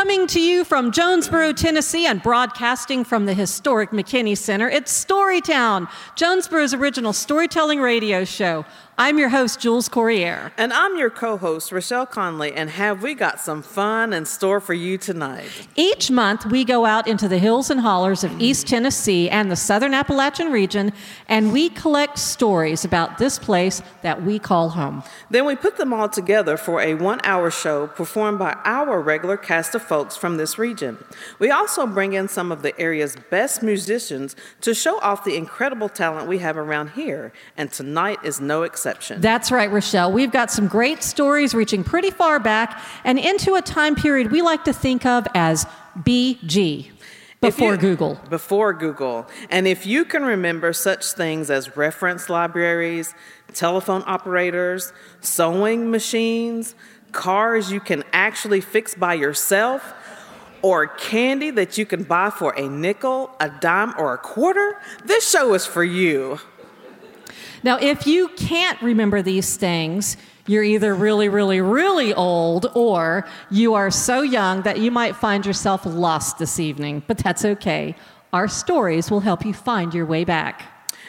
Coming to you from Jonesborough, Tennessee, and broadcasting from the historic McKinney Center, it's Storytown, Jonesborough's original storytelling radio show. I'm your host, Jules Corriere. And I'm your co host, Rochelle Conley, and have we got some fun in store for you tonight? Each month, we go out into the hills and hollers of East Tennessee and the southern Appalachian region, and we collect stories about this place that we call home. Then we put them all together for a one hour show performed by our regular cast of folks from this region. We also bring in some of the area's best musicians to show off the incredible talent we have around here, and tonight is no exception exception. That's right, Rochelle. We've got some great stories reaching pretty far back and into a time period we like to think of as BG. Before you, Google. Before Google. And if you can remember such things as reference libraries, telephone operators, sewing machines, cars you can actually fix by yourself, or candy that you can buy for a nickel, a dime, or a quarter, this show is for you. Now, if you can't remember these things, you're either really, really, really old or you are so young that you might find yourself lost this evening. But that's okay. Our stories will help you find your way back.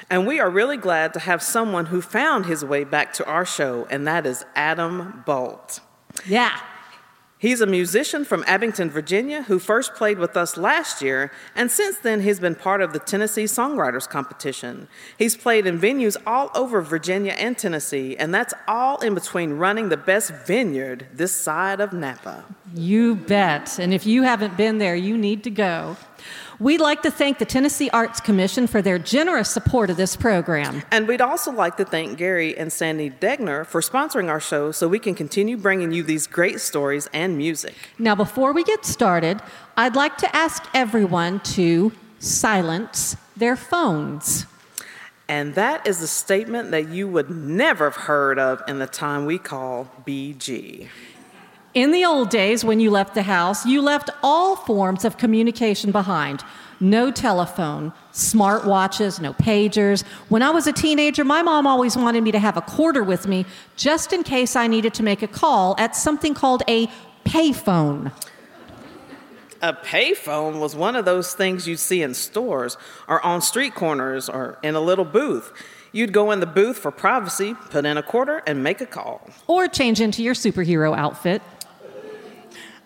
And we are really glad to have someone who found his way back to our show, and that is Adam Bolt. Yeah. He's a musician from Abingdon, Virginia, who first played with us last year, and since then he's been part of the Tennessee Songwriters Competition. He's played in venues all over Virginia and Tennessee, and that's all in between running the best vineyard this side of Napa. You bet. And if you haven't been there, you need to go. We'd like to thank the Tennessee Arts Commission for their generous support of this program. And we'd also like to thank Gary and Sandy Degner for sponsoring our show so we can continue bringing you these great stories and music. Now, before we get started, I'd like to ask everyone to silence their phones. And that is a statement that you would never have heard of in the time we call BG. In the old days, when you left the house, you left all forms of communication behind. No telephone, smart watches, no pagers. When I was a teenager, my mom always wanted me to have a quarter with me just in case I needed to make a call at something called a payphone. A payphone was one of those things you'd see in stores or on street corners or in a little booth. You'd go in the booth for privacy, put in a quarter, and make a call. Or change into your superhero outfit.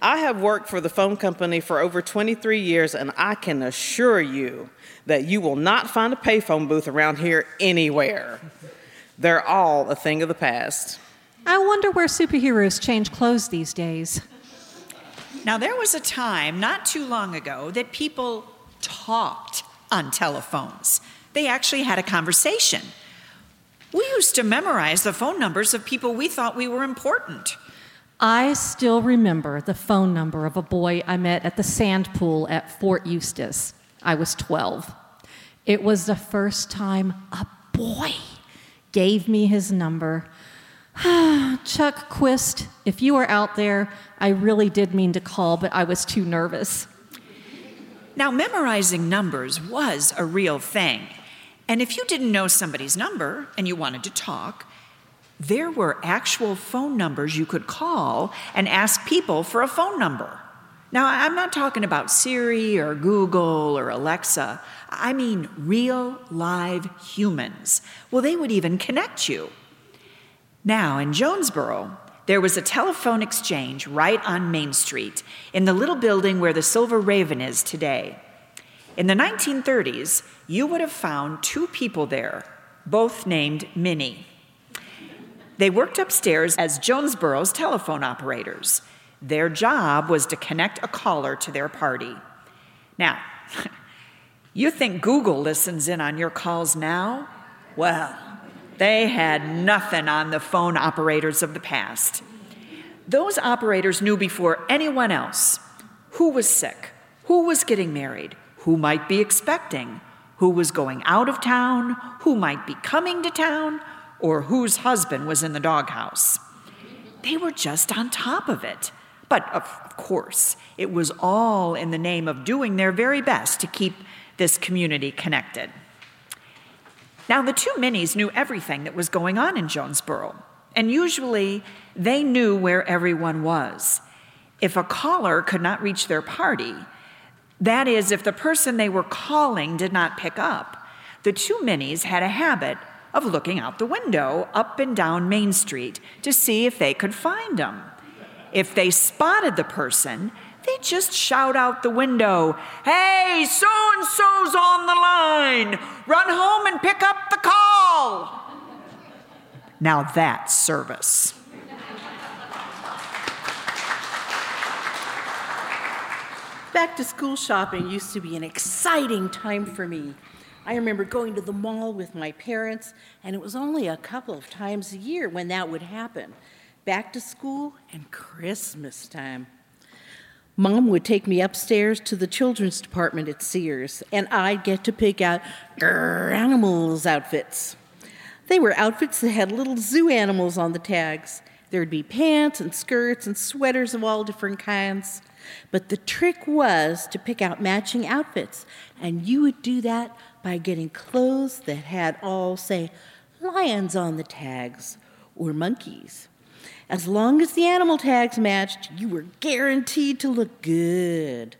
I have worked for the phone company for over 23 years, and I can assure you that you will not find a payphone booth around here anywhere. They're all a thing of the past. I wonder where superheroes change clothes these days. Now, there was a time not too long ago that people talked on telephones. They actually had a conversation. We used to memorize the phone numbers of people we thought we were important. I still remember the phone number of a boy I met at the sand pool at Fort Eustis. I was 12. It was the first time a boy gave me his number. Chuck Quist, if you are out there, I really did mean to call, but I was too nervous. Now, memorizing numbers was a real thing. And if you didn't know somebody's number and you wanted to talk, there were actual phone numbers you could call and ask people for a phone number. Now, I'm not talking about Siri or Google or Alexa. I mean real live humans. Well, they would even connect you. Now, in Jonesborough, there was a telephone exchange right on Main Street in the little building where the Silver Raven is today. In the 1930s, you would have found two people there, both named Minnie. They worked upstairs as Jonesborough's telephone operators. Their job was to connect a caller to their party. Now, you think Google listens in on your calls now? Well, they had nothing on the phone operators of the past. Those operators knew before anyone else who was sick, who was getting married, who might be expecting, who was going out of town, who might be coming to town, or whose husband was in the doghouse. They were just on top of it. But of course, it was all in the name of doing their very best to keep this community connected. Now, the two Minnies knew everything that was going on in Jonesborough, and usually they knew where everyone was. If a caller could not reach their party, that is, if the person they were calling did not pick up, the two Minnies had a habit of looking out the window up and down Main Street to see if they could find them. If they spotted the person, they'd just shout out the window, Hey, so and so's on the line! Run home and pick up the call! Now that's service. Back to school shopping used to be an exciting time for me. I remember going to the mall with my parents, and it was only a couple of times a year when that would happen back to school and Christmas time. Mom would take me upstairs to the children's department at Sears, and I'd get to pick out grrr, animals outfits. They were outfits that had little zoo animals on the tags. There'd be pants and skirts and sweaters of all different kinds. But the trick was to pick out matching outfits, and you would do that by getting clothes that had all, say, lions on the tags or monkeys. As long as the animal tags matched, you were guaranteed to look good.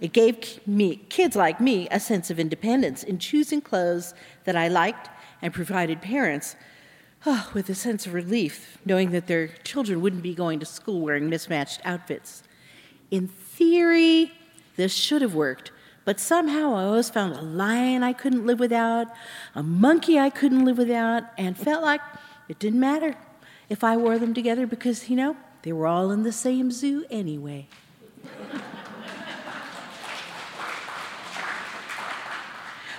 It gave me, kids like me, a sense of independence in choosing clothes that I liked and provided parents oh, with a sense of relief knowing that their children wouldn't be going to school wearing mismatched outfits. In theory, this should have worked, but somehow I always found a lion I couldn't live without, a monkey I couldn't live without, and felt like it didn't matter if I wore them together because, you know, they were all in the same zoo anyway.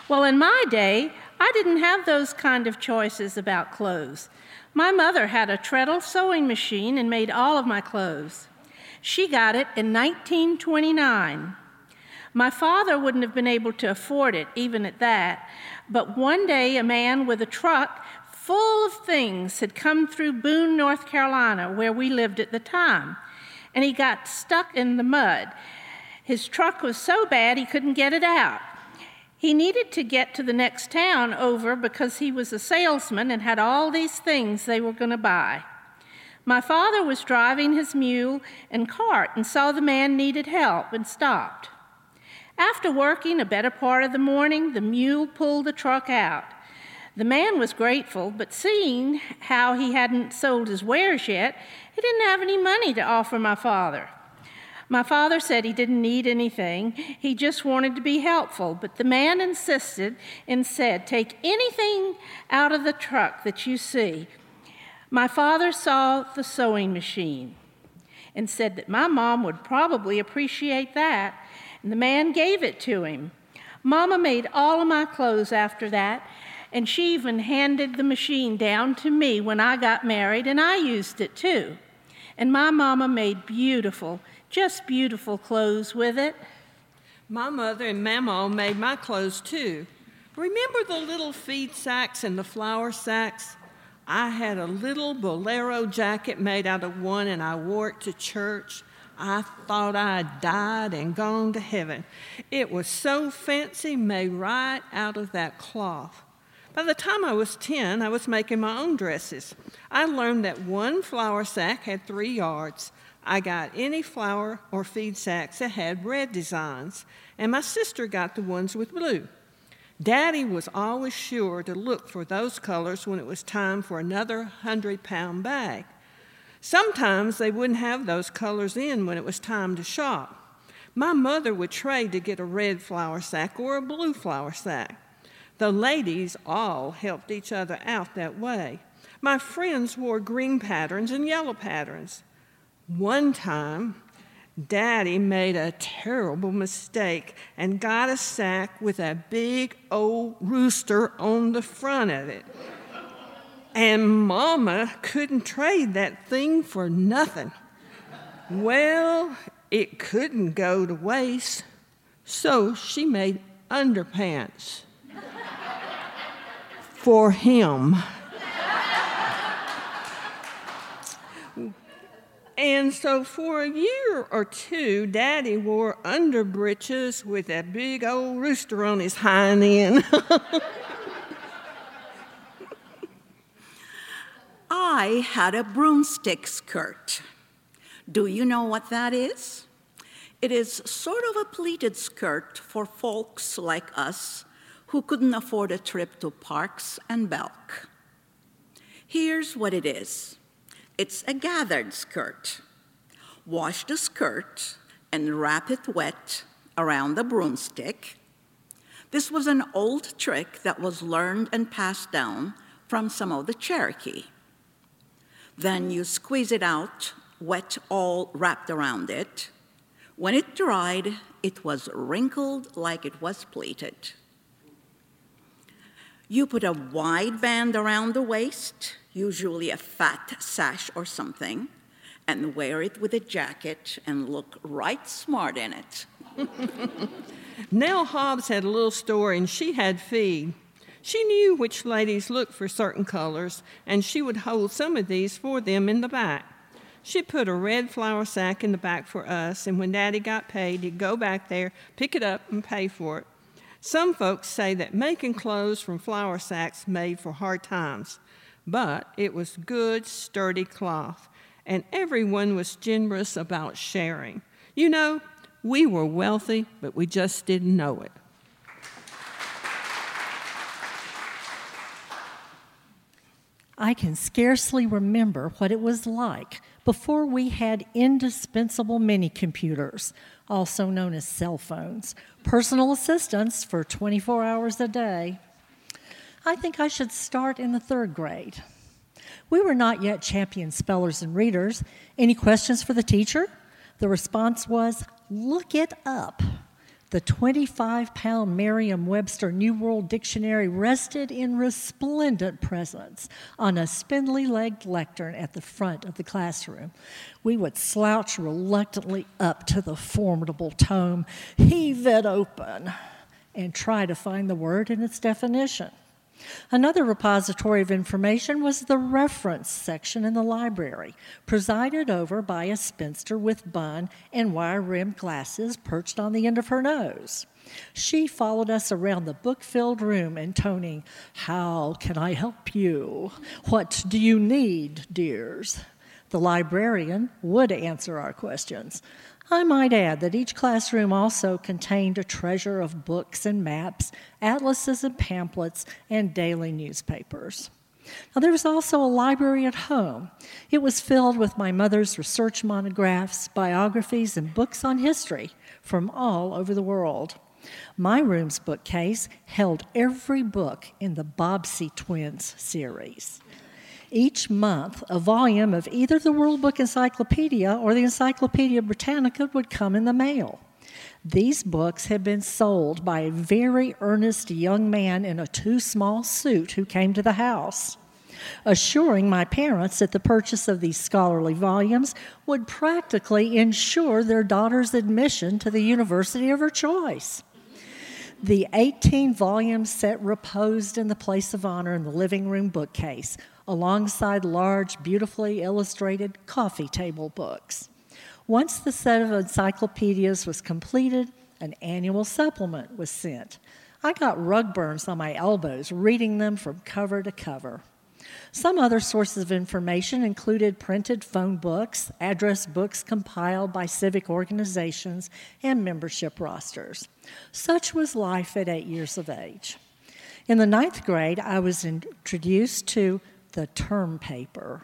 well, in my day, I didn't have those kind of choices about clothes. My mother had a treadle sewing machine and made all of my clothes. She got it in 1929. My father wouldn't have been able to afford it, even at that, but one day a man with a truck full of things had come through Boone, North Carolina, where we lived at the time, and he got stuck in the mud. His truck was so bad he couldn't get it out. He needed to get to the next town over because he was a salesman and had all these things they were going to buy. My father was driving his mule and cart and saw the man needed help and stopped. After working a better part of the morning, the mule pulled the truck out. The man was grateful, but seeing how he hadn't sold his wares yet, he didn't have any money to offer my father. My father said he didn't need anything, he just wanted to be helpful, but the man insisted and said, Take anything out of the truck that you see. My father saw the sewing machine and said that my mom would probably appreciate that, and the man gave it to him. Mama made all of my clothes after that, and she even handed the machine down to me when I got married, and I used it too. And my mama made beautiful, just beautiful clothes with it. My mother and Mama made my clothes too. Remember the little feed sacks and the flour sacks? I had a little bolero jacket made out of one and I wore it to church. I thought I would died and gone to heaven. It was so fancy, made right out of that cloth. By the time I was 10, I was making my own dresses. I learned that one flour sack had three yards. I got any flour or feed sacks that had red designs, and my sister got the ones with blue. Daddy was always sure to look for those colors when it was time for another 100 pound bag. Sometimes they wouldn't have those colors in when it was time to shop. My mother would trade to get a red flour sack or a blue flour sack. The ladies all helped each other out that way. My friends wore green patterns and yellow patterns. One time, Daddy made a terrible mistake and got a sack with a big old rooster on the front of it. And Mama couldn't trade that thing for nothing. Well, it couldn't go to waste, so she made underpants for him. And so for a year or two, Daddy wore underbreeches with a big old rooster on his hind end. I had a broomstick skirt. Do you know what that is? It is sort of a pleated skirt for folks like us who couldn't afford a trip to Parks and Belk. Here's what it is it's a gathered skirt. Wash the skirt and wrap it wet around the broomstick. This was an old trick that was learned and passed down from some of the Cherokee. Then you squeeze it out, wet all wrapped around it. When it dried, it was wrinkled like it was pleated. You put a wide band around the waist, usually a fat sash or something, and wear it with a jacket and look right smart in it. Nell Hobbs had a little store and she had feed. She knew which ladies looked for certain colors, and she would hold some of these for them in the back. She put a red flour sack in the back for us, and when Daddy got paid, he'd go back there, pick it up, and pay for it. Some folks say that making clothes from flour sacks made for hard times, but it was good, sturdy cloth, and everyone was generous about sharing. You know, we were wealthy, but we just didn't know it. I can scarcely remember what it was like before we had indispensable mini computers, also known as cell phones, personal assistants for 24 hours a day. I think I should start in the third grade. We were not yet champion spellers and readers. Any questions for the teacher? The response was, look it up. The 25 pound Merriam Webster New World Dictionary rested in resplendent presence on a spindly legged lectern at the front of the classroom. We would slouch reluctantly up to the formidable tome, heave it open, and try to find the word in its definition. Another repository of information was the reference section in the library, presided over by a spinster with bun and wire rimmed glasses perched on the end of her nose. She followed us around the book filled room, intoning, How can I help you? What do you need, dears? The librarian would answer our questions. I might add that each classroom also contained a treasure of books and maps, atlases and pamphlets, and daily newspapers. Now, there was also a library at home. It was filled with my mother's research monographs, biographies, and books on history from all over the world. My room's bookcase held every book in the Bobbsey Twins series each month, a volume of either the World Book Encyclopedia or the Encyclopedia Britannica would come in the mail. These books had been sold by a very earnest young man in a too small suit who came to the house, assuring my parents that the purchase of these scholarly volumes would practically ensure their daughter's admission to the university of her choice. The 18 volume set reposed in the place of honor in the living room bookcase, alongside large, beautifully illustrated coffee table books. Once the set of encyclopedias was completed, an annual supplement was sent. I got rug burns on my elbows reading them from cover to cover. Some other sources of information included printed phone books, address books compiled by civic organizations, and membership rosters. Such was life at eight years of age. In the ninth grade, I was introduced to the term paper.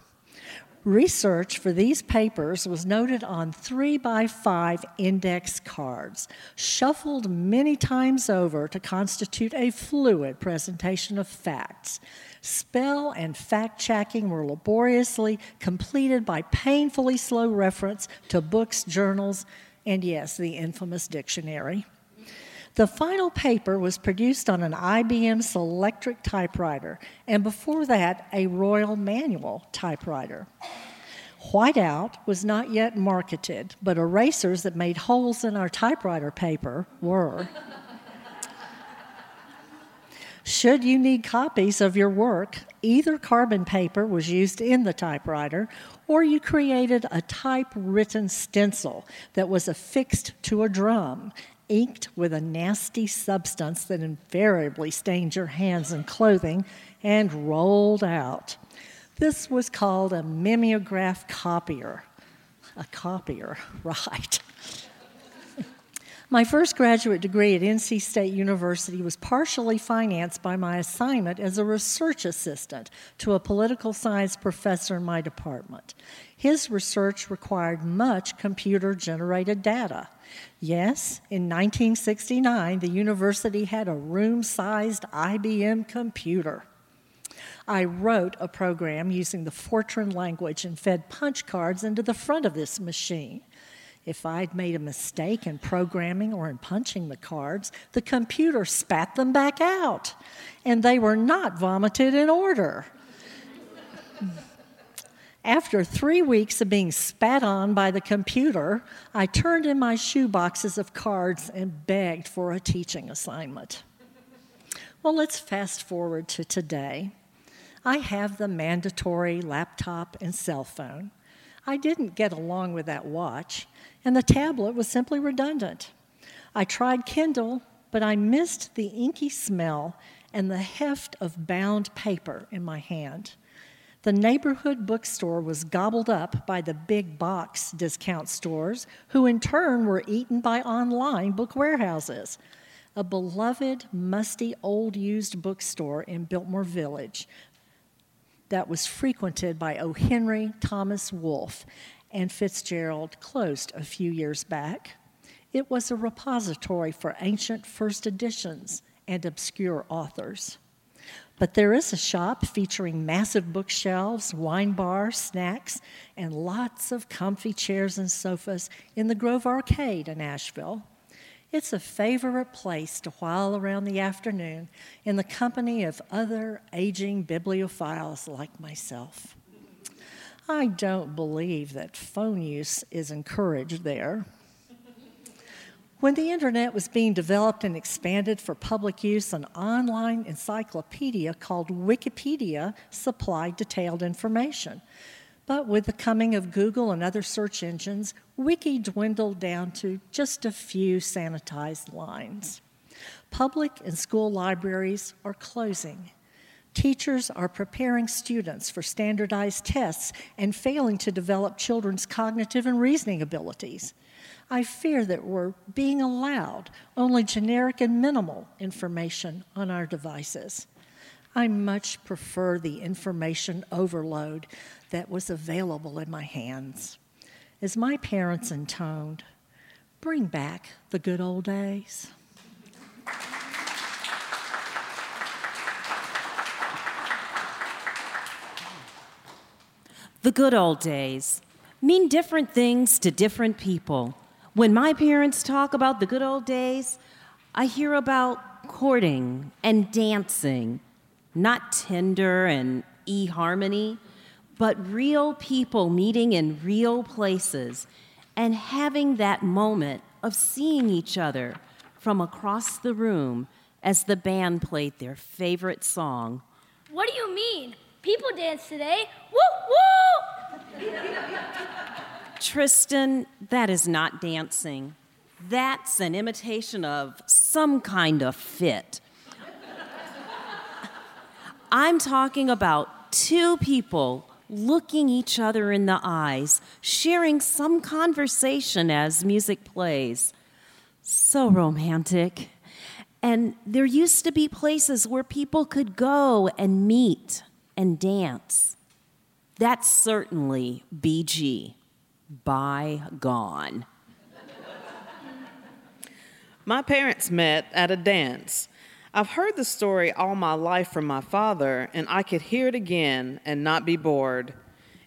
Research for these papers was noted on three by five index cards, shuffled many times over to constitute a fluid presentation of facts. Spell and fact checking were laboriously completed by painfully slow reference to books, journals, and yes, the infamous dictionary. The final paper was produced on an IBM Selectric typewriter, and before that, a Royal Manual typewriter. Whiteout was not yet marketed, but erasers that made holes in our typewriter paper were. Should you need copies of your work, either carbon paper was used in the typewriter or you created a typewritten stencil that was affixed to a drum inked with a nasty substance that invariably stained your hands and clothing and rolled out. This was called a mimeograph copier. A copier, right. My first graduate degree at NC State University was partially financed by my assignment as a research assistant to a political science professor in my department. His research required much computer generated data. Yes, in 1969, the university had a room sized IBM computer. I wrote a program using the Fortran language and fed punch cards into the front of this machine. If I'd made a mistake in programming or in punching the cards, the computer spat them back out, and they were not vomited in order. After three weeks of being spat on by the computer, I turned in my shoe boxes of cards and begged for a teaching assignment. Well, let's fast forward to today. I have the mandatory laptop and cell phone. I didn't get along with that watch, and the tablet was simply redundant. I tried Kindle, but I missed the inky smell and the heft of bound paper in my hand. The neighborhood bookstore was gobbled up by the big box discount stores, who in turn were eaten by online book warehouses. A beloved, musty, old used bookstore in Biltmore Village that was frequented by O. Henry Thomas Wolfe and Fitzgerald closed a few years back. It was a repository for ancient first editions and obscure authors. But there is a shop featuring massive bookshelves, wine bar, snacks, and lots of comfy chairs and sofas in the Grove Arcade in Asheville. It's a favorite place to while around the afternoon in the company of other aging bibliophiles like myself. I don't believe that phone use is encouraged there. When the internet was being developed and expanded for public use, an online encyclopedia called Wikipedia supplied detailed information. But with the coming of Google and other search engines, Wiki dwindled down to just a few sanitized lines. Public and school libraries are closing. Teachers are preparing students for standardized tests and failing to develop children's cognitive and reasoning abilities. I fear that we're being allowed only generic and minimal information on our devices. I much prefer the information overload that was available in my hands. As my parents intoned, bring back the good old days. The good old days mean different things to different people. When my parents talk about the good old days, I hear about courting and dancing, not Tinder and eHarmony, but real people meeting in real places and having that moment of seeing each other from across the room as the band played their favorite song. What do you mean? People dance today. Woo woo! Tristan, that is not dancing. That's an imitation of some kind of fit. I'm talking about two people looking each other in the eyes, sharing some conversation as music plays. So romantic. And there used to be places where people could go and meet and dance. That's certainly BG. Bygone. My parents met at a dance. I've heard the story all my life from my father, and I could hear it again and not be bored.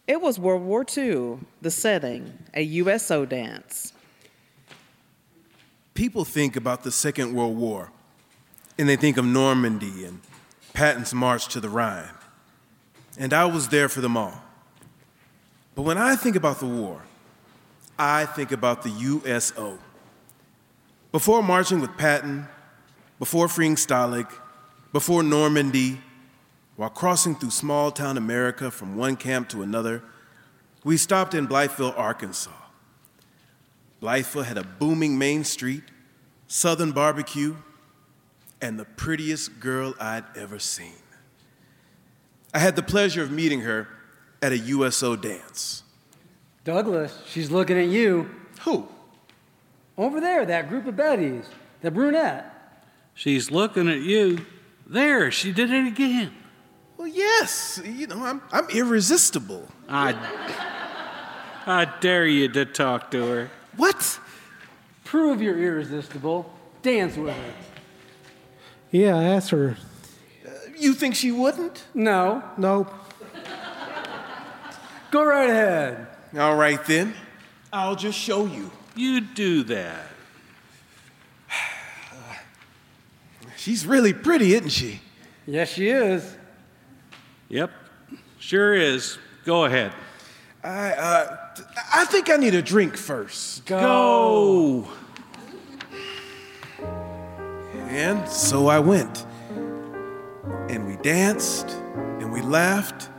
It was World War II, the setting, a USO dance. People think about the Second World War, and they think of Normandy and Patton's March to the Rhine. And I was there for them all. But when I think about the war, I think about the USO. Before marching with Patton, before freeing Stalag, before Normandy, while crossing through small town America from one camp to another, we stopped in Blytheville, Arkansas. Blytheville had a booming main street, southern barbecue, and the prettiest girl I'd ever seen. I had the pleasure of meeting her at a USO dance. Douglas, she's looking at you. Who? Over there, that group of Bettys, the brunette. She's looking at you. There, she did it again. Well, yes. You know, I'm, I'm irresistible. I, I dare you to talk to her. What? Prove you're irresistible. Dance with her. Yeah, I asked her. Uh, you think she wouldn't? No. Nope. Go right ahead. All right, then. I'll just show you. You do that. She's really pretty, isn't she? Yes, she is. Yep, sure is. Go ahead. I, uh, I think I need a drink first. Go. And so I went. And we danced, and we laughed,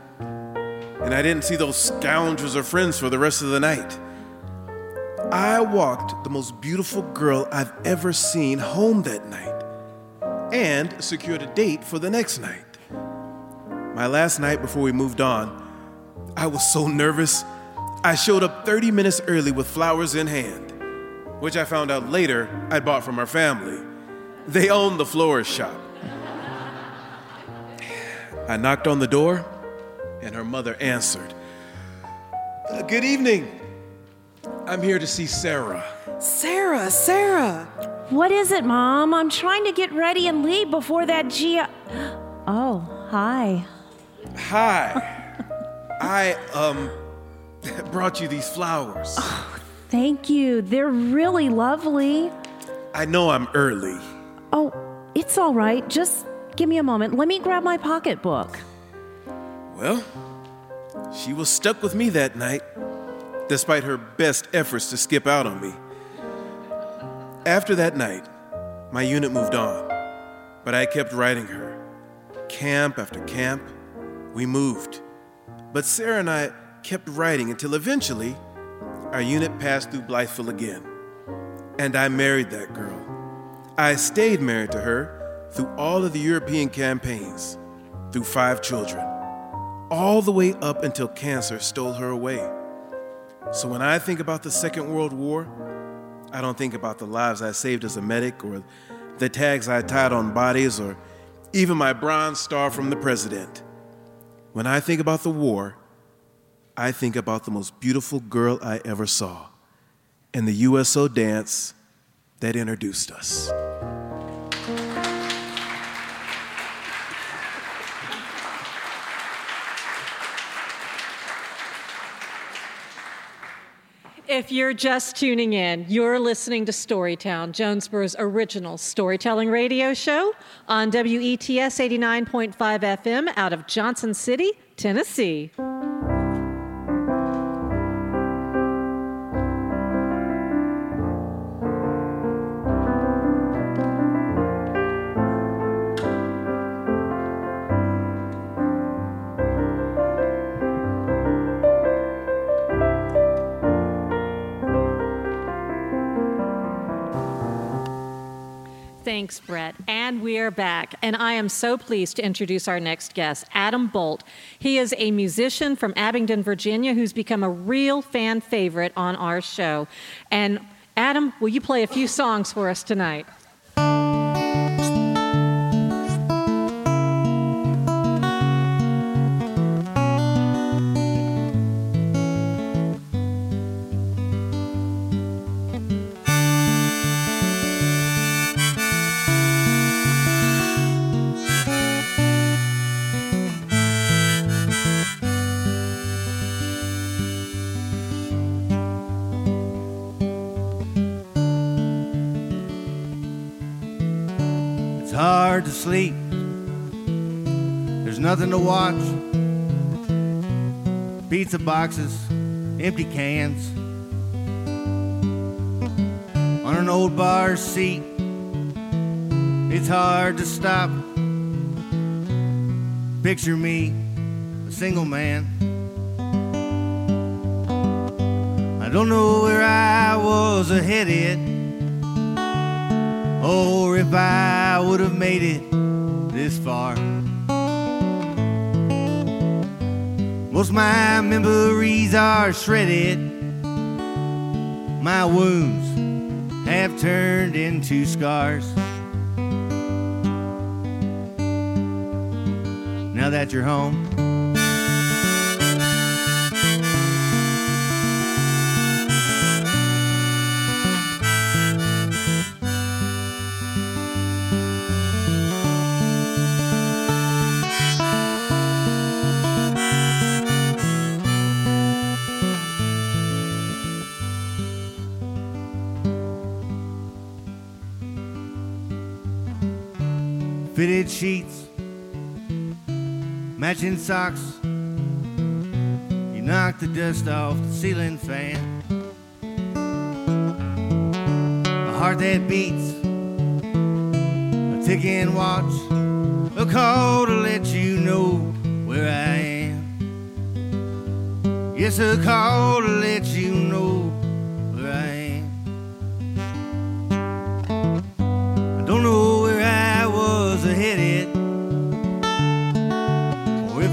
and I didn't see those scoundrels or friends for the rest of the night. I walked the most beautiful girl I've ever seen home that night and secured a date for the next night. My last night before we moved on, I was so nervous, I showed up 30 minutes early with flowers in hand, which I found out later I'd bought from her family. They owned the florist shop. I knocked on the door, and her mother answered. "Uh, good evening. I'm here to see Sarah. Sarah, Sarah. What is it, Mom? I'm trying to get ready and leave before that G. Oh, hi. Hi. I, um, brought you these flowers. Thank you. They're really lovely. I know I'm early. Oh, it's all right. Just give me a moment. Let me grab my pocketbook. Well, she was stuck with me that night, despite her best efforts to skip out on me. After that night, my unit moved on, but I kept writing her. Camp after camp, we moved. But Sarah and I kept writing until eventually our unit passed through Blytheville again. And I married that girl. I stayed married to her through all of the European campaigns, through five children, all the way up until cancer stole her away. So when I think about the Second World War, I don't think about the lives I saved as a medic or the tags I tied on bodies or even my Bronze Star from the president. When I think about the war, I think about the most beautiful girl I ever saw and the USO dance that introduced us. If you're just tuning in, you're listening to Storytown, Jonesborough's original storytelling radio show on WETS 89.5 FM out of Johnson City, Tennessee. Thanks, Brett. And we're back. And I am so pleased to introduce our next guest, Adam Bolt. He is a musician from Abingdon, Virginia, who's become a real fan favorite on our show. And Adam, will you play a few songs for us tonight? It's hard to sleep. There's nothing to watch. Pizza boxes, empty cans. On an old bar seat, it's hard to stop. Picture me, a single man. I don't know where I was headed or if I would have made it this far. Most my memories are shredded My wounds have turned into scars. Now that you're home. Matching socks. You knock the dust off the ceiling fan. A heart that beats, a ticking watch, a call to let you know where I am. Yes, a call to let you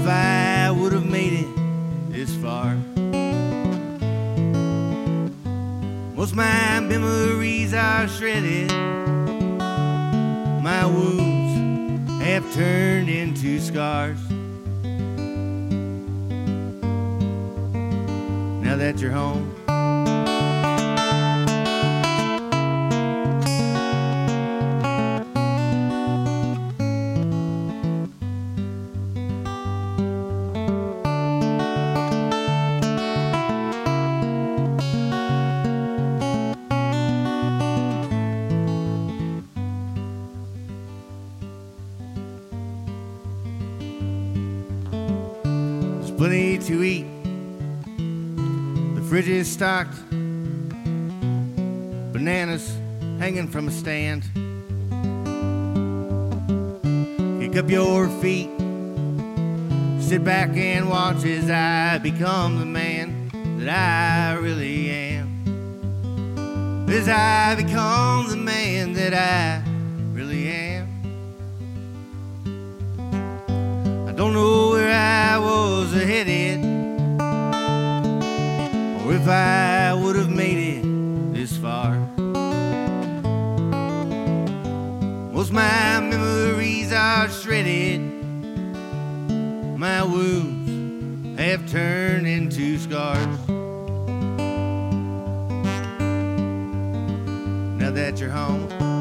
if I would have made it this far. Most my memories are shredded. My wounds have turned into scars. Now that you're home. Stocked. Bananas hanging from a stand. Kick up your feet. Sit back and watch as I become the man that I really am. As I become the man that I if I would have made it this far. Most my memories are shredded, my wounds have turned into scars. Now that you're home.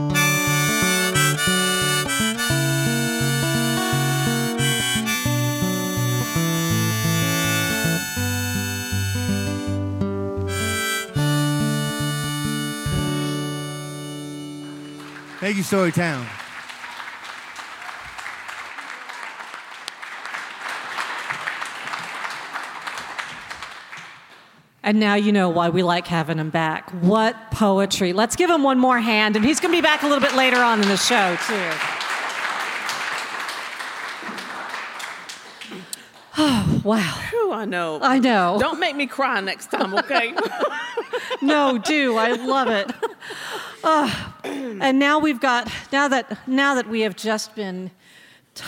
Thank you, Storytown. And now you know why we like having him back. What poetry. Let's give him one more hand, and he's going to be back a little bit later on in the show, too. Oh, wow. Whew, I know. I know. Don't make me cry next time, okay? no, do. I love it. Oh, and now we've got now that now that we have just been t-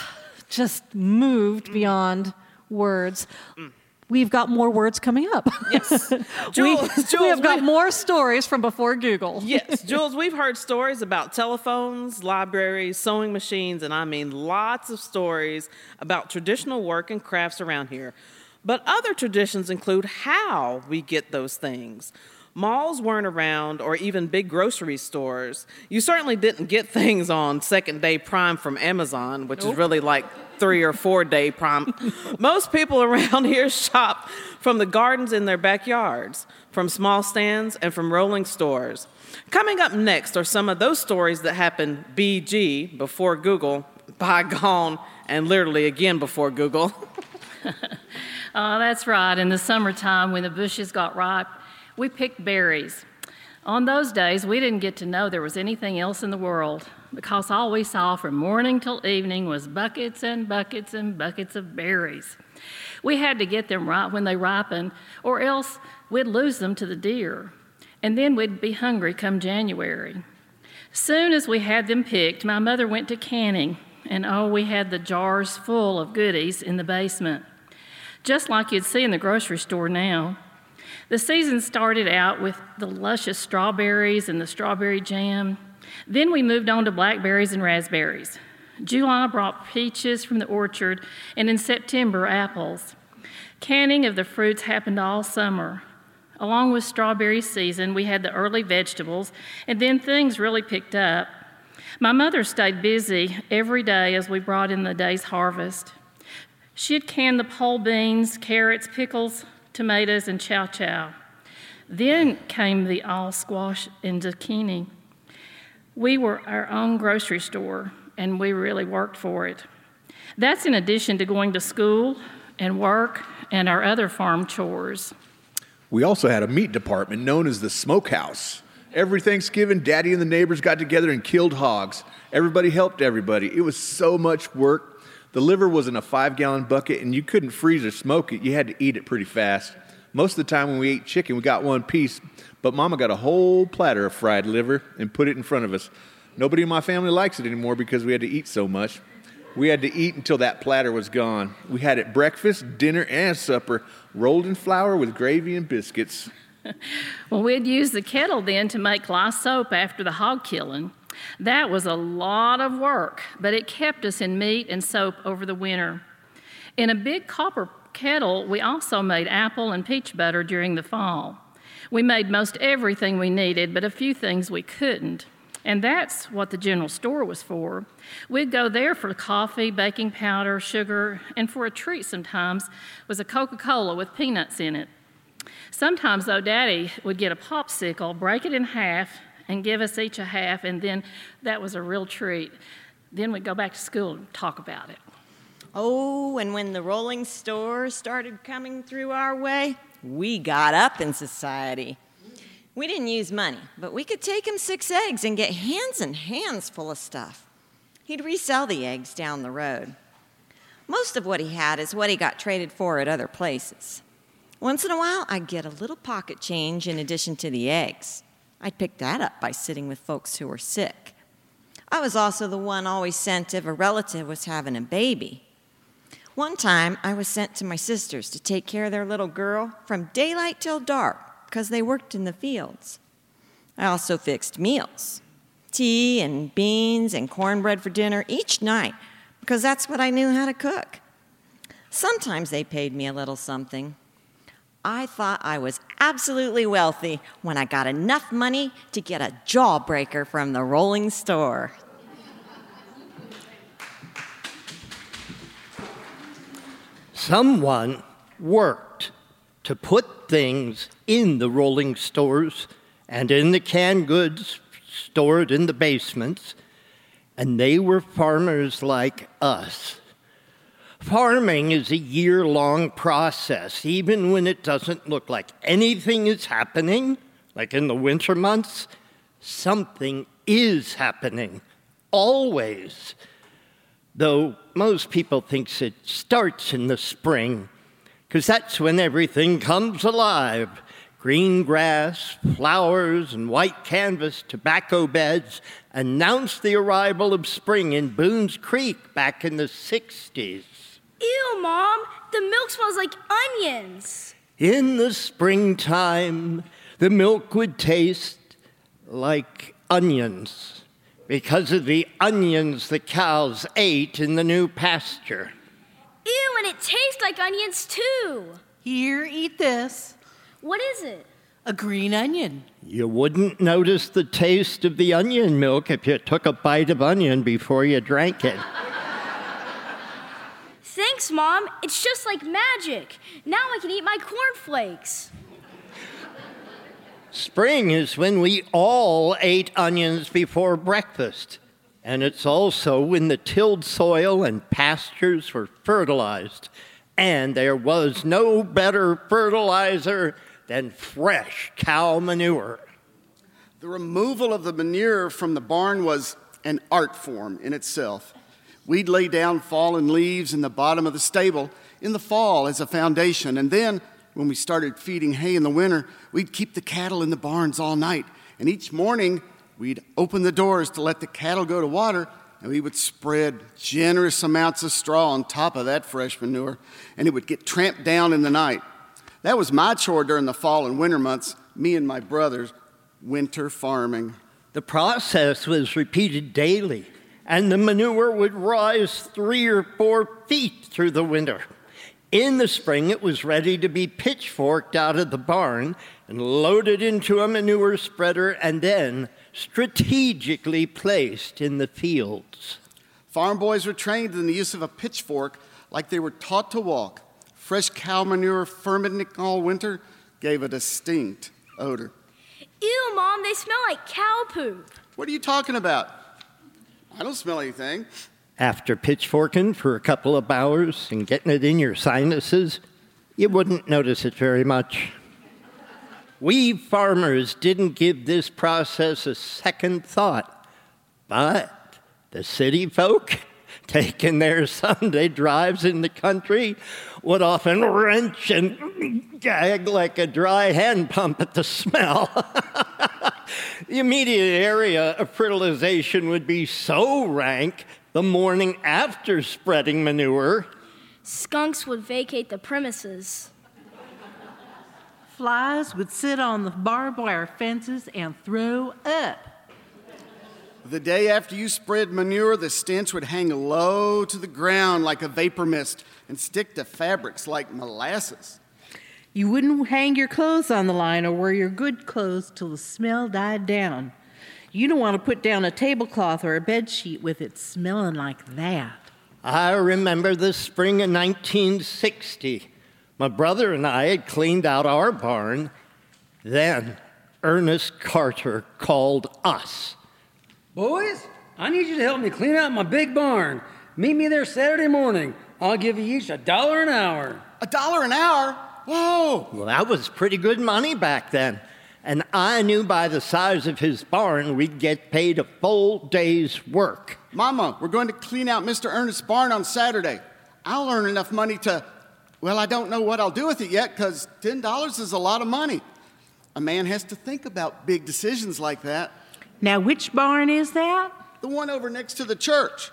just moved mm. beyond words. Mm. We've got more words coming up. Yes. we, Jules, we have got more stories from before Google. yes, Jules, we've heard stories about telephones, libraries, sewing machines, and I mean lots of stories about traditional work and crafts around here. But other traditions include how we get those things. Malls weren't around, or even big grocery stores. You certainly didn't get things on second day prime from Amazon, which is really like three or four day prime. Most people around here shop from the gardens in their backyards, from small stands, and from rolling stores. Coming up next are some of those stories that happened BG, before Google, bygone, and literally again before Google. Oh, that's right. In the summertime, when the bushes got ripe, we picked berries. On those days, we didn't get to know there was anything else in the world because all we saw from morning till evening was buckets and buckets and buckets of berries. We had to get them right when they ripened, or else we'd lose them to the deer. And then we'd be hungry come January. Soon as we had them picked, my mother went to canning, and oh, we had the jars full of goodies in the basement, just like you'd see in the grocery store now. The season started out with the luscious strawberries and the strawberry jam. Then we moved on to blackberries and raspberries. July brought peaches from the orchard, and in September, apples. Canning of the fruits happened all summer. Along with strawberry season, we had the early vegetables, and then things really picked up. My mother stayed busy every day as we brought in the day's harvest. She'd can the pole beans, carrots, pickles, tomatoes, and chow chow. Then came the all squash and zucchini. We were our own grocery store, and we really worked for it. That's in addition to going to school and work and our other farm chores. We also had a meat department known as the smokehouse. Every Thanksgiving, Daddy and the neighbors got together and killed hogs. Everybody helped everybody. It was so much work. The liver was in a five gallon bucket, and you couldn't freeze or smoke it. You had to eat it pretty fast. Most of the time, when we ate chicken, we got one piece, but Mama got a whole platter of fried liver and put it in front of us. Nobody in my family likes it anymore because we had to eat so much. We had to eat until that platter was gone. We had it breakfast, dinner, and supper, rolled in flour with gravy and biscuits. well, we'd use the kettle then to make lye soap after the hog killing. That was a lot of work, but it kept us in meat and soap over the winter. In a big copper kettle, we also made apple and peach butter during the fall. We made most everything we needed, but a few things we couldn't. And that's what the general store was for. We'd go there for coffee, baking powder, sugar, and for a treat sometimes was a Coca Cola with peanuts in it. Sometimes, though, Daddy would get a popsicle, break it in half, and give us each a half, and then that was a real treat. Then we'd go back to school and talk about it. Oh, and when the rolling store started coming through our way, we got up in society. We didn't use money, but we could take him six eggs and get hands and hands full of stuff. He'd resell the eggs down the road. Most of what he had is what he got traded for at other places. Once in a while, I'd get a little pocket change in addition to the eggs. I'd pick that up by sitting with folks who were sick. I was also the one always sent if a relative was having a baby. One time, I was sent to my sisters to take care of their little girl from daylight till dark because they worked in the fields. I also fixed meals tea and beans and cornbread for dinner each night because that's what I knew how to cook. Sometimes they paid me a little something. I thought I was absolutely wealthy when I got enough money to get a jawbreaker from the rolling store. Someone worked to put things in the rolling stores and in the canned goods stored in the basements, and they were farmers like us. Farming is a year long process, even when it doesn't look like anything is happening, like in the winter months, something is happening, always. Though most people think it starts in the spring because that's when everything comes alive green grass, flowers, and white canvas tobacco beds announced the arrival of spring in Boone's Creek back in the 60s. Ew, Mom, the milk smells like onions. In the springtime, the milk would taste like onions because of the onions the cows ate in the new pasture. Ew, and it tastes like onions too. Here, eat this. What is it? A green onion. You wouldn't notice the taste of the onion milk if you took a bite of onion before you drank it. Thanks, Mom. It's just like magic. Now I can eat my cornflakes. Spring is when we all ate onions before breakfast. And it's also when the tilled soil and pastures were fertilized. And there was no better fertilizer than fresh cow manure. The removal of the manure from the barn was an art form in itself. We'd lay down fallen leaves in the bottom of the stable in the fall as a foundation, and then when we started feeding hay in the winter, we'd keep the cattle in the barns all night. And each morning, We'd open the doors to let the cattle go to water, and we would spread generous amounts of straw on top of that fresh manure, and it would get tramped down in the night. That was my chore during the fall and winter months, me and my brothers, winter farming. The process was repeated daily, and the manure would rise three or four feet through the winter. In the spring, it was ready to be pitchforked out of the barn and loaded into a manure spreader and then strategically placed in the fields. Farm boys were trained in the use of a pitchfork like they were taught to walk. Fresh cow manure fermenting all winter gave a distinct odor. Ew, Mom, they smell like cow poop. What are you talking about? I don't smell anything. After pitchforking for a couple of hours and getting it in your sinuses, you wouldn't notice it very much. We farmers didn't give this process a second thought, but the city folk, taking their Sunday drives in the country, would often wrench and gag like a dry hand pump at the smell. the immediate area of fertilization would be so rank the morning after spreading manure. Skunks would vacate the premises. Flies would sit on the barbed wire fences and throw up. The day after you spread manure, the stench would hang low to the ground like a vapor mist and stick to fabrics like molasses. You wouldn't hang your clothes on the line or wear your good clothes till the smell died down. You don't want to put down a tablecloth or a bed sheet with it smelling like that. I remember the spring of 1960. My brother and I had cleaned out our barn. Then Ernest Carter called us. Boys, I need you to help me clean out my big barn. Meet me there Saturday morning. I'll give you each a dollar an hour. A dollar an hour? Whoa! Well, that was pretty good money back then. And I knew by the size of his barn we'd get paid a full day's work. Mama, we're going to clean out Mr. Ernest's barn on Saturday. I'll earn enough money to, well, I don't know what I'll do with it yet because $10 is a lot of money. A man has to think about big decisions like that. Now, which barn is that? The one over next to the church.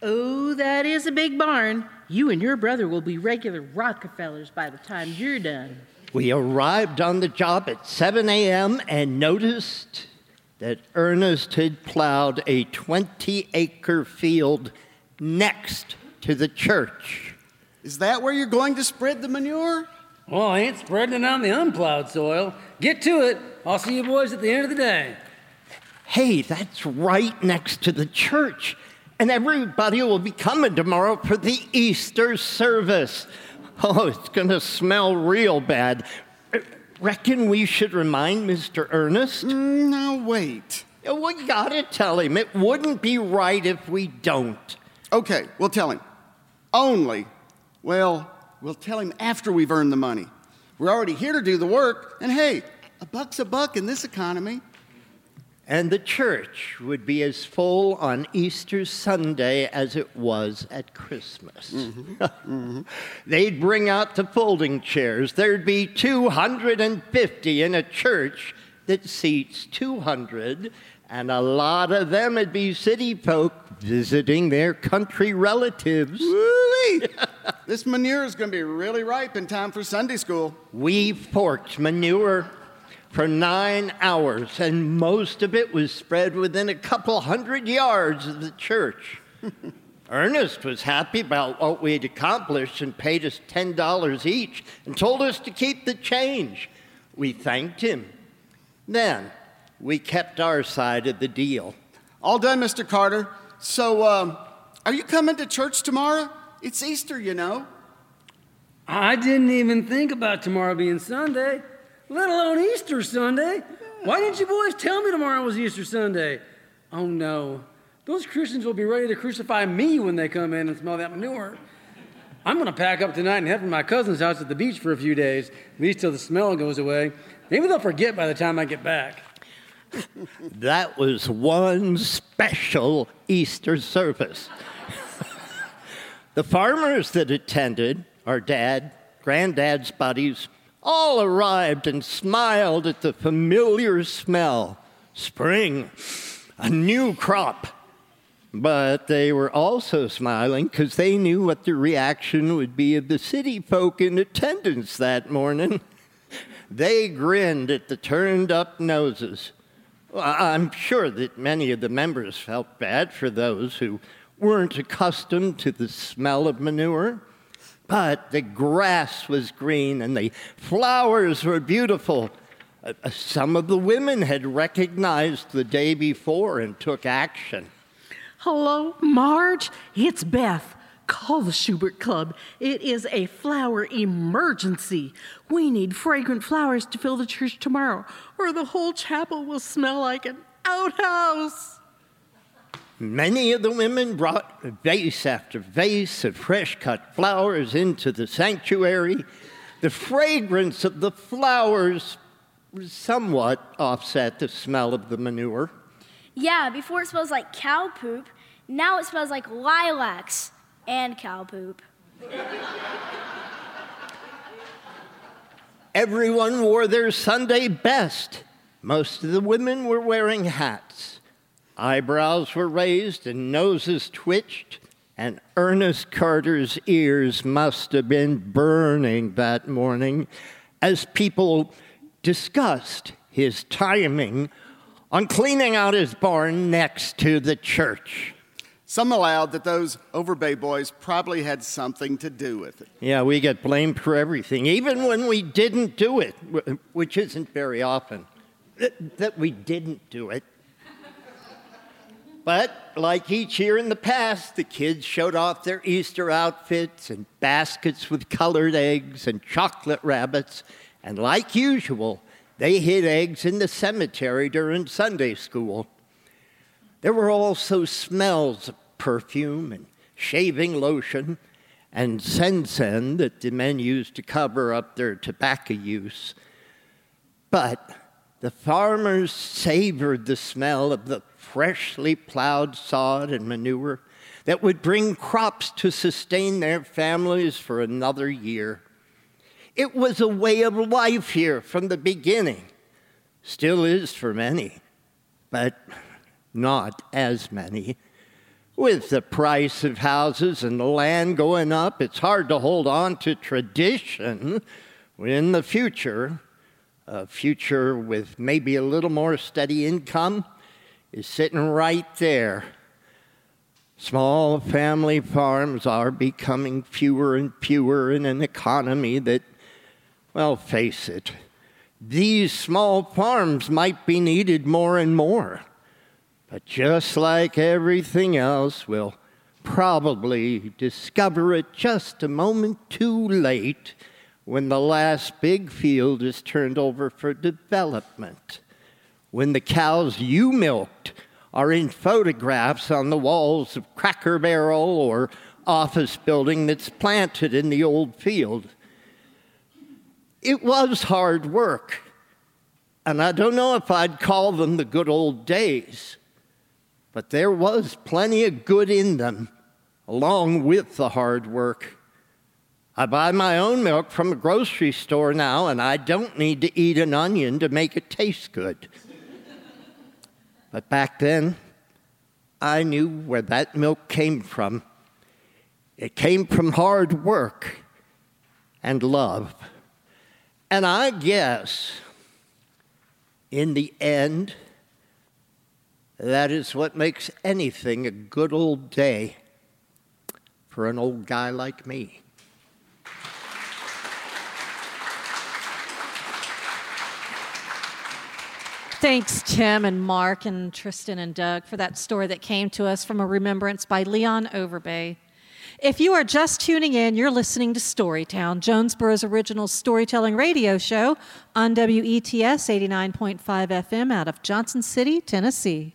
Oh, that is a big barn. You and your brother will be regular Rockefellers by the time you're done. We arrived on the job at 7 a.m. and noticed that Ernest had plowed a 20 acre field next to the church. Is that where you're going to spread the manure? Well, I ain't spreading it on the unplowed soil. Get to it. I'll see you boys at the end of the day. Hey, that's right next to the church. And everybody will be coming tomorrow for the Easter service. Oh, it's going to smell real bad. Reckon we should remind Mr. Ernest? Mm, now, wait. We gotta tell him. It wouldn't be right if we don't. Okay, we'll tell him. Only, well, we'll tell him after we've earned the money. We're already here to do the work, and hey, a buck's a buck in this economy. And the church would be as full on Easter Sunday as it was at Christmas. Mm-hmm. mm-hmm. They'd bring out the folding chairs. There'd be 250 in a church that seats 200, and a lot of them would be city folk visiting their country relatives. this manure is going to be really ripe in time for Sunday school. We forked manure for nine hours, and most of it was spread within a couple hundred yards of the church. Ernest was happy about what we had accomplished and paid us $10 each and told us to keep the change. We thanked him. Then we kept our side of the deal. All done, Mr. Carter. So, um, are you coming to church tomorrow? It's Easter, you know. I didn't even think about tomorrow being Sunday let alone Easter Sunday. Why didn't you boys tell me tomorrow was Easter Sunday? Oh no, those Christians will be ready to crucify me when they come in and smell that manure. I'm going to pack up tonight and head for my cousin's house at the beach for a few days, at least till the smell goes away. Maybe they'll forget by the time I get back. that was one special Easter service. the farmers that attended, our dad, granddad's buddies, all arrived and smiled at the familiar smell spring, a new crop. But they were also smiling because they knew what the reaction would be of the city folk in attendance that morning. They grinned at the turned up noses. I'm sure that many of the members felt bad for those who weren't accustomed to the smell of manure. But the grass was green and the flowers were beautiful. Uh, some of the women had recognized the day before and took action. Hello, Marge. It's Beth. Call the Schubert Club. It is a flower emergency. We need fragrant flowers to fill the church tomorrow, or the whole chapel will smell like an outhouse. Many of the women brought vase after vase of fresh cut flowers into the sanctuary. The fragrance of the flowers somewhat offset the smell of the manure. Yeah, before it smells like cow poop, now it smells like lilacs and cow poop. Everyone wore their Sunday best. Most of the women were wearing hats. Eyebrows were raised and noses twitched, and Ernest Carter's ears must have been burning that morning as people discussed his timing on cleaning out his barn next to the church. Some allowed that those Overbay boys probably had something to do with it. Yeah, we get blamed for everything, even when we didn't do it, which isn't very often that we didn't do it. But like each year in the past, the kids showed off their Easter outfits and baskets with colored eggs and chocolate rabbits. And like usual, they hid eggs in the cemetery during Sunday school. There were also smells of perfume and shaving lotion and Sen-Sen that the men used to cover up their tobacco use. But the farmers savored the smell of the freshly plowed sod and manure that would bring crops to sustain their families for another year. It was a way of life here from the beginning, still is for many, but not as many. With the price of houses and the land going up, it's hard to hold on to tradition in the future. A future with maybe a little more steady income is sitting right there. Small family farms are becoming fewer and fewer in an economy that, well, face it, these small farms might be needed more and more. But just like everything else, we'll probably discover it just a moment too late when the last big field is turned over for development. When the cows you milked are in photographs on the walls of Cracker Barrel or office building that's planted in the old field. It was hard work, and I don't know if I'd call them the good old days but there was plenty of good in them, along with the hard work. I buy my own milk from a grocery store now, and I don't need to eat an onion to make it taste good. But back then, I knew where that milk came from. It came from hard work and love. And I guess, in the end, that is what makes anything a good old day for an old guy like me. Thanks, Tim and Mark and Tristan and Doug, for that story that came to us from a remembrance by Leon Overbay. If you are just tuning in, you're listening to Storytown, Jonesborough's original storytelling radio show on WETS 89.5 FM out of Johnson City, Tennessee.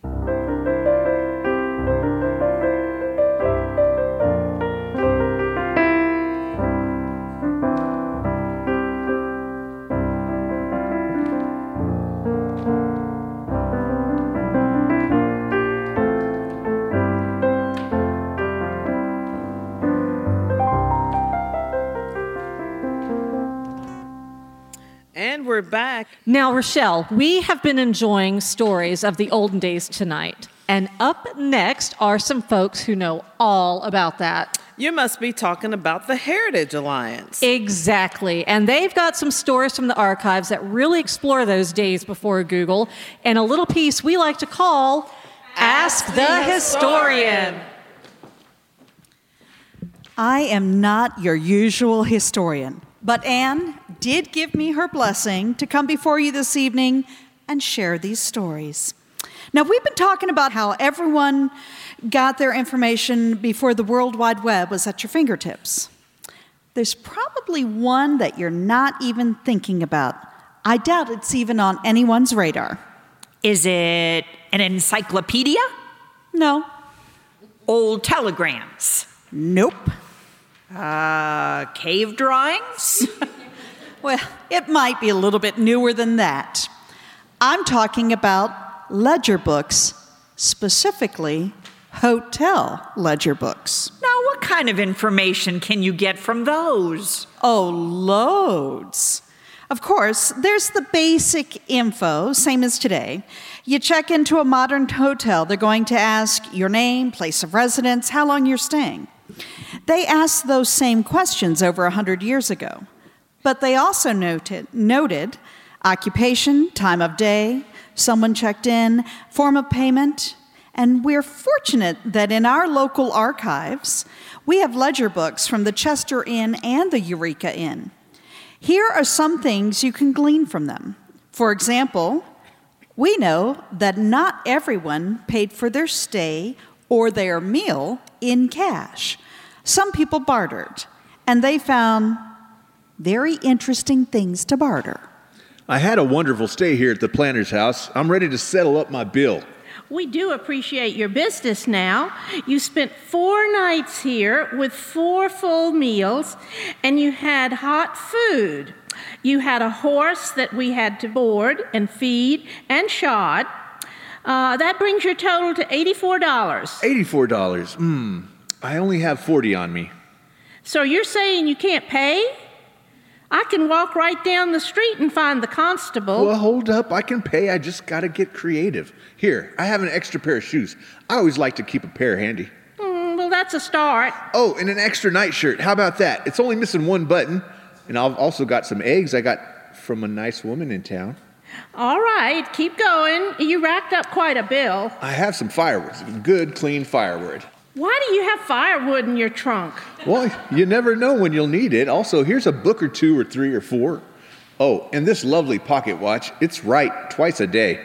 We're back. Now, Rochelle, we have been enjoying stories of the olden days tonight. And up next are some folks who know all about that. You must be talking about the Heritage Alliance. Exactly. And they've got some stories from the archives that really explore those days before Google and a little piece we like to call Ask, the, the Historian. I am not your usual historian, but Anne did give me her blessing to come before you this evening and share these stories. Now, we've been talking about how everyone got their information before the World Wide Web was at your fingertips. There's probably one that you're not even thinking about. I doubt it's even on anyone's radar. Is it an encyclopedia? No. Old telegrams? Nope. Uh, cave drawings? well, it might be a little bit newer than that. I'm talking about ledger books, specifically hotel ledger books. Now, what kind of information can you get from those? Oh, loads. Of course, there's the basic info, same as today. You check into a modern hotel, they're going to ask your name, place of residence, how long you're staying. They asked those same questions over 100 years ago, but they also noted, noted occupation, time of day, someone checked in, form of payment, and we're fortunate that in our local archives, we have ledger books from the Chester Inn and the Eureka Inn. Here are some things you can glean from them. For example, we know that not everyone paid for their stay or their meal in cash. Some people bartered, and they found very interesting things to barter. I had a wonderful stay here at the planter's house. I'm ready to settle up my bill. We do appreciate your business now. You spent four nights here with four full meals, and you had hot food. You had a horse that we had to board and feed and shod. Uh, that brings your total to $84. $84? Hmm. I only have 40 on me. So you're saying you can't pay? I can walk right down the street and find the constable. Well, hold up. I can pay. I just got to get creative. Here, I have an extra pair of shoes. I always like to keep a pair handy. Mm, well, that's a start. Oh, and an extra nightshirt. How about that? It's only missing one button. And I've also got some eggs I got from a nice woman in town. All right, keep going. You racked up quite a bill. I have some firewood, good, clean firewood. Why do you have firewood in your trunk? Well, you never know when you'll need it. Also, here's a book or two or three or four. Oh, and this lovely pocket watch, it's right twice a day.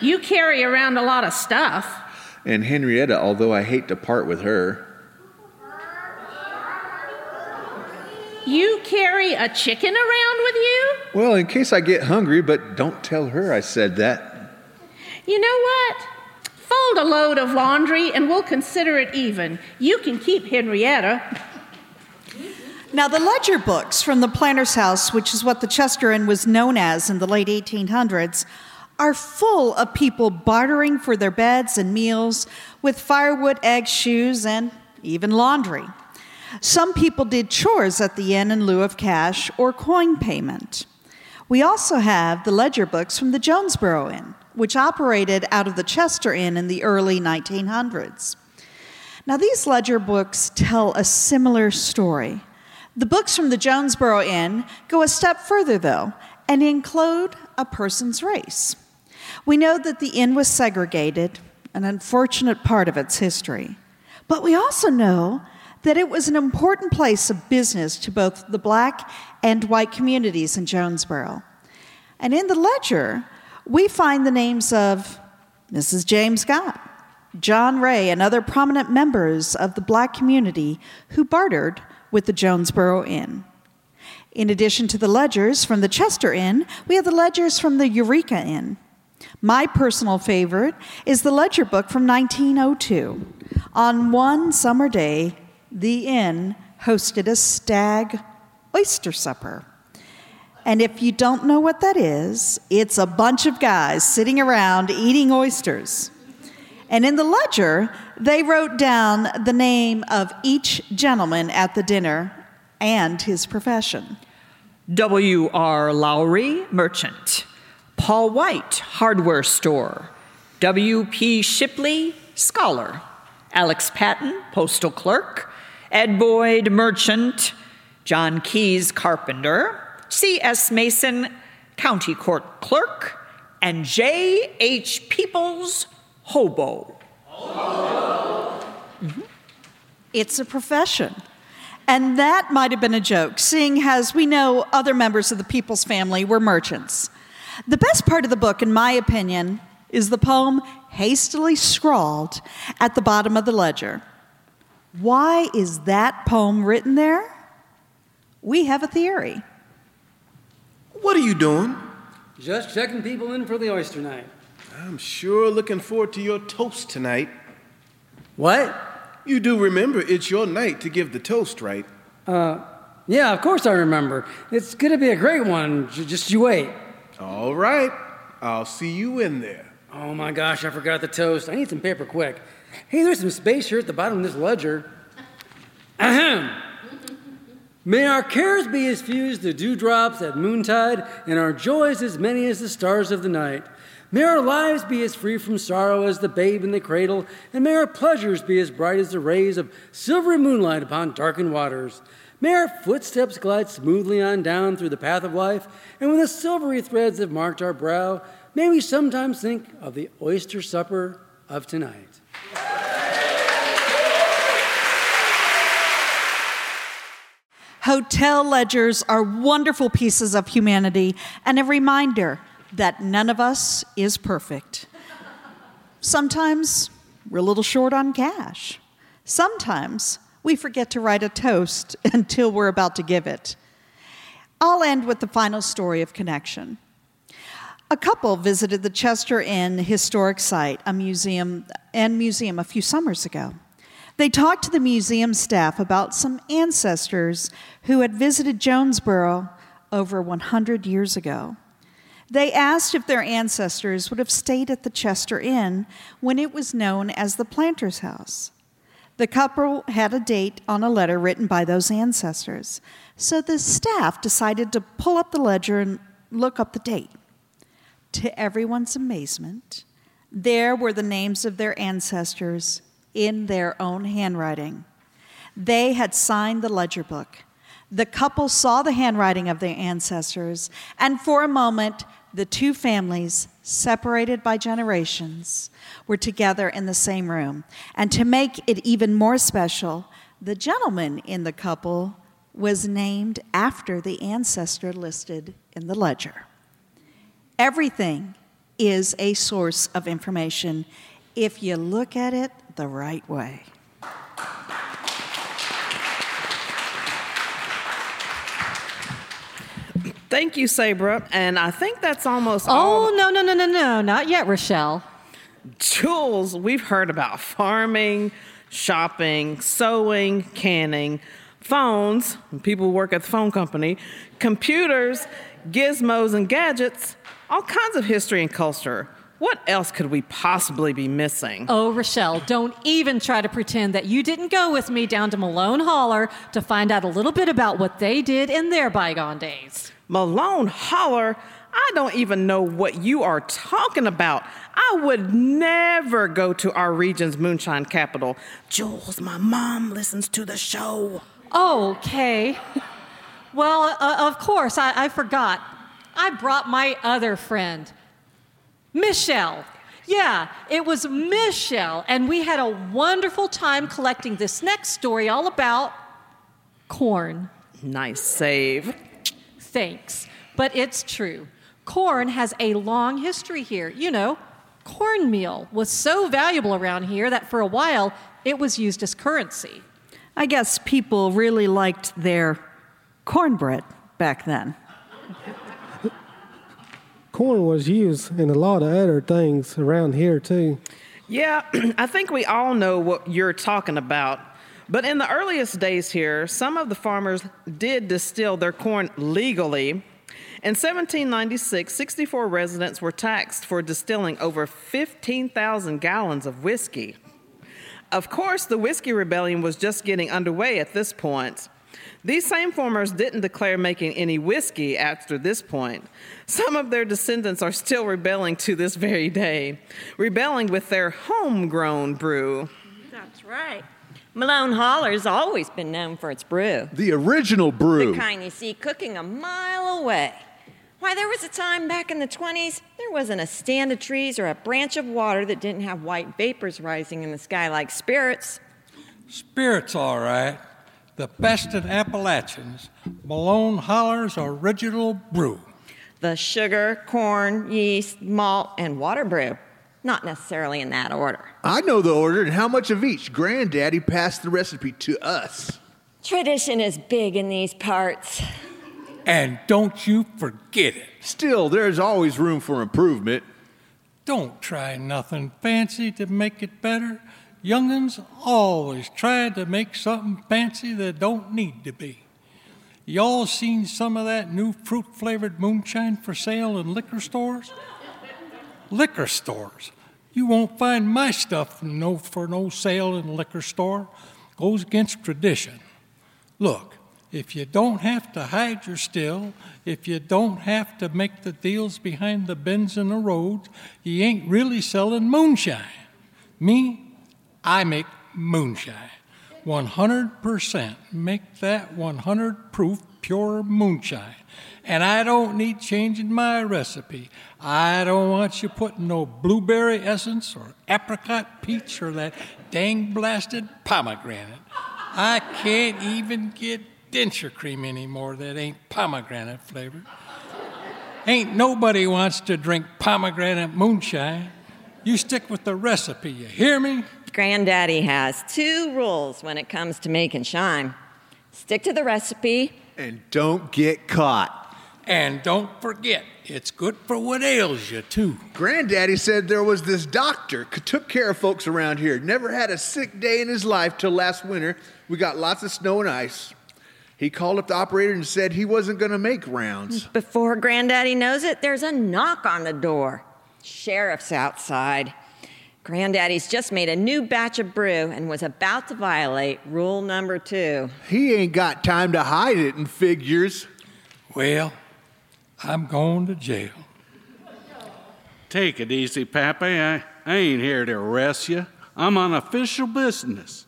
You carry around a lot of stuff. And Henrietta, although I hate to part with her. You carry a chicken around with you? Well, in case I get hungry, but don't tell her I said that. You know what? Fold a load of laundry and we'll consider it even. You can keep Henrietta. Now, the ledger books from the planter's house, which is what the Chester Inn was known as in the late 1800s, are full of people bartering for their beds and meals with firewood, eggs, shoes, and even laundry. Some people did chores at the inn in lieu of cash or coin payment. We also have the ledger books from the Jonesborough Inn, which operated out of the Chester Inn in the early 1900s. Now, these ledger books tell a similar story. The books from the Jonesborough Inn go a step further, though, and include a person's race. We know that the inn was segregated, an unfortunate part of its history. But we also know that it was an important place of business to both the black and white communities in Jonesborough. And in the ledger, we find the names of Mrs. James Scott, John Ray, and other prominent members of the black community who bartered with the Jonesborough Inn. In addition to the ledgers from the Chester Inn, we have the ledgers from the Eureka Inn. My personal favorite is the ledger book from 1902. On one summer day, the inn hosted a stag oyster supper. And if you don't know what that is, it's a bunch of guys sitting around eating oysters. And in the ledger, they wrote down the name of each gentleman at the dinner and his profession. W.R. Lowry, merchant. Paul White, hardware store. W.P. Shipley, scholar. Alex Patton, postal clerk. Ed Boyd, merchant. John Keys, carpenter. C.S. Mason, county court clerk. And J.H. Peoples, hobo. Mm-hmm. It's a profession. And that might have been a joke, seeing as we know other members of the People's family were merchants. The best part of the book, in my opinion, is the poem hastily scrawled at the bottom of the ledger. Why is that poem written there? We have a theory. What are you doing? Just checking people in for the oyster night. I'm sure looking forward to your toast tonight. What? You do remember it's your night to give the toast, right? Uh, yeah, of course I remember. It's gonna be a great one. J- Just you wait. All right. I'll see you in there. Oh my gosh, I forgot the toast. I need some paper quick. Hey, there's some space here at the bottom of this ledger. Ahem. May our cares be as few as the dewdrops at moontide, and our joys as many as the stars of the night. May our lives be as free from sorrow as the babe in the cradle, and may our pleasures be as bright as the rays of silvery moonlight upon darkened waters. May our footsteps glide smoothly on down through the path of life, and when the silvery threads have marked our brow, may we sometimes think of the oyster supper of tonight. Hotel ledgers are wonderful pieces of humanity and a reminder that none of us is perfect. Sometimes we're a little short on cash. Sometimes we forget to write a toast until we're about to give it. I'll end with the final story of connection. A couple visited the Chester Inn historic site, a museum and museum a few summers ago. They talked to the museum staff about some ancestors who had visited Jonesborough over 100 years ago. They asked if their ancestors would have stayed at the Chester Inn when it was known as the Planter's House. The couple had a date on a letter written by those ancestors, so the staff decided to pull up the ledger and look up the date. To everyone's amazement, there were the names of their ancestors in their own handwriting. They had signed the ledger book. The couple saw the handwriting of their ancestors, and for a moment, the two families, separated by generations, were together in the same room. And to make it even more special, the gentleman in the couple was named after the ancestor listed in the ledger. Everything is a source of information if you look at it the right way. Thank you, Sabra. And I think that's almost oh, all. Oh, no, no, no, no, no, not yet, Rochelle. Jules, we've heard about farming, shopping, sewing, canning, phones, people who work at the phone company, computers, gizmos, and gadgets, all kinds of history and culture. What else could we possibly be missing? Oh, Rochelle, don't even try to pretend that you didn't go with me down to Malone Holler to find out a little bit about what they did in their bygone days. Malone Holler? I don't even know what you are talking about. I would never go to our region's moonshine capital. Jules, my mom listens to the show. Okay. Well, uh, of course, I, I forgot. I brought my other friend, Michelle. Yeah, it was Michelle, and we had a wonderful time collecting this next story all about corn. Nice save. Thanks, but it's true. Corn has a long history here. You know, cornmeal was so valuable around here that for a while it was used as currency. I guess people really liked their cornbread back then. Corn was used in a lot of other things around here, too. Yeah, I think we all know what you're talking about. But in the earliest days here, some of the farmers did distill their corn legally. In 1796, 64 residents were taxed for distilling over 15,000 gallons of whiskey. Of course, the Whiskey Rebellion was just getting underway at this point. These same farmers didn't declare making any whiskey after this point. Some of their descendants are still rebelling to this very day, rebelling with their homegrown brew. That's right. Malone Holler's always been known for its brew. The original brew. The kind you see cooking a mile away. Why, there was a time back in the 20s, there wasn't a stand of trees or a branch of water that didn't have white vapors rising in the sky like spirits. Spirits, all right. The best in Appalachians. Malone Holler's original brew. The sugar, corn, yeast, malt, and water brew. Not necessarily in that order. I know the order and how much of each. Granddaddy passed the recipe to us. Tradition is big in these parts. And don't you forget it. Still, there's always room for improvement. Don't try nothing fancy to make it better. Young'uns always try to make something fancy that don't need to be. Y'all seen some of that new fruit flavored moonshine for sale in liquor stores? liquor stores. You won't find my stuff no, for no sale in a liquor store. Goes against tradition. Look, if you don't have to hide your still, if you don't have to make the deals behind the bends in the road, you ain't really selling moonshine. Me, I make moonshine. 100% make that 100 proof pure moonshine. And I don't need changing my recipe. I don't want you putting no blueberry essence or apricot peach or that dang blasted pomegranate. I can't even get denture cream anymore that ain't pomegranate flavored. Ain't nobody wants to drink pomegranate moonshine. You stick with the recipe, you hear me? Granddaddy has two rules when it comes to making shine stick to the recipe, And don't get caught. And don't forget, it's good for what ails you, too. Granddaddy said there was this doctor c- took care of folks around here. Never had a sick day in his life till last winter. We got lots of snow and ice. He called up the operator and said he wasn't going to make rounds. Before Granddaddy knows it, there's a knock on the door. Sheriff's outside. Granddaddy's just made a new batch of brew and was about to violate rule number two. He ain't got time to hide it in figures. Well, I'm going to jail. Take it easy, Pappy. I, I ain't here to arrest you. I'm on official business.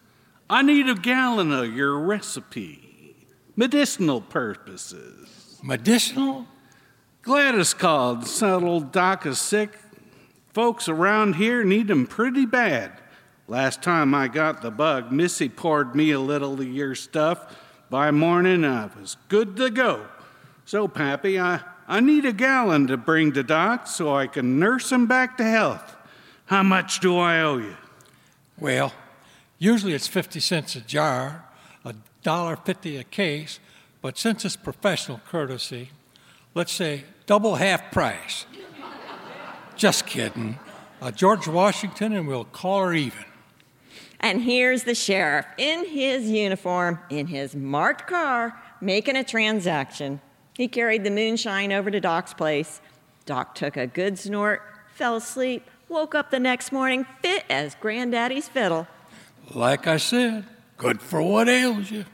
I need a gallon of your recipe. Medicinal purposes. Medicinal? Gladys called. Said old Doc is sick. Folks around here need need 'em pretty bad. Last time I got the bug, Missy poured me a little of your stuff. By morning, I was good to go. So, Pappy, I, I need a gallon to bring to Doc so I can nurse him back to health. How much do I owe you? Well, usually it's 50 cents a jar, a dollar 50 a case, but since it's professional courtesy, let's say double half price. Just kidding. Uh, George Washington, and we'll call her even. And here's the sheriff in his uniform, in his marked car, making a transaction. He carried the moonshine over to Doc's place. Doc took a good snort, fell asleep, woke up the next morning fit as Granddaddy's fiddle. Like I said, good for what ails you.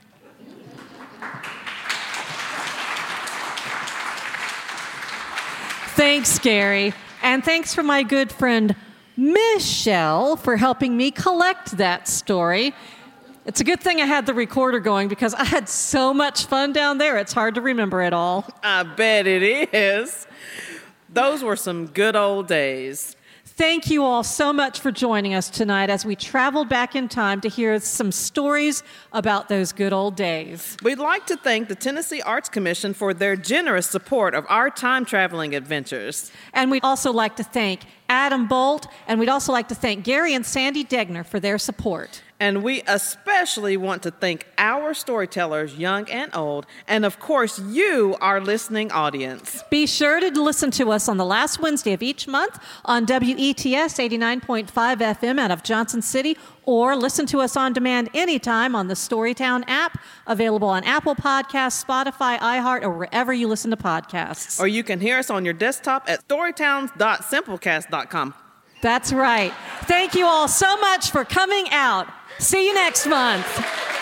Thanks, Gary. And thanks for my good friend Michelle for helping me collect that story. It's a good thing I had the recorder going because I had so much fun down there. It's hard to remember it all. I bet it is. Those were some good old days. Thank you all so much for joining us tonight as we traveled back in time to hear some stories about those good old days. We'd like to thank the Tennessee Arts Commission for their generous support of our time traveling adventures. And we'd also like to thank Adam Bolt, and we'd also like to thank Gary and Sandy Degner for their support. And we especially want to thank our storytellers, young and old, and of course, you, our listening audience. Be sure to listen to us on the last Wednesday of each month on WETS 89.5 FM out of Johnson City, or listen to us on demand anytime on the Storytown app, available on Apple Podcasts, Spotify, iHeart, or wherever you listen to podcasts. Or you can hear us on your desktop at storytowns.simplecast.com. That's right. Thank you all so much for coming out. See you next month.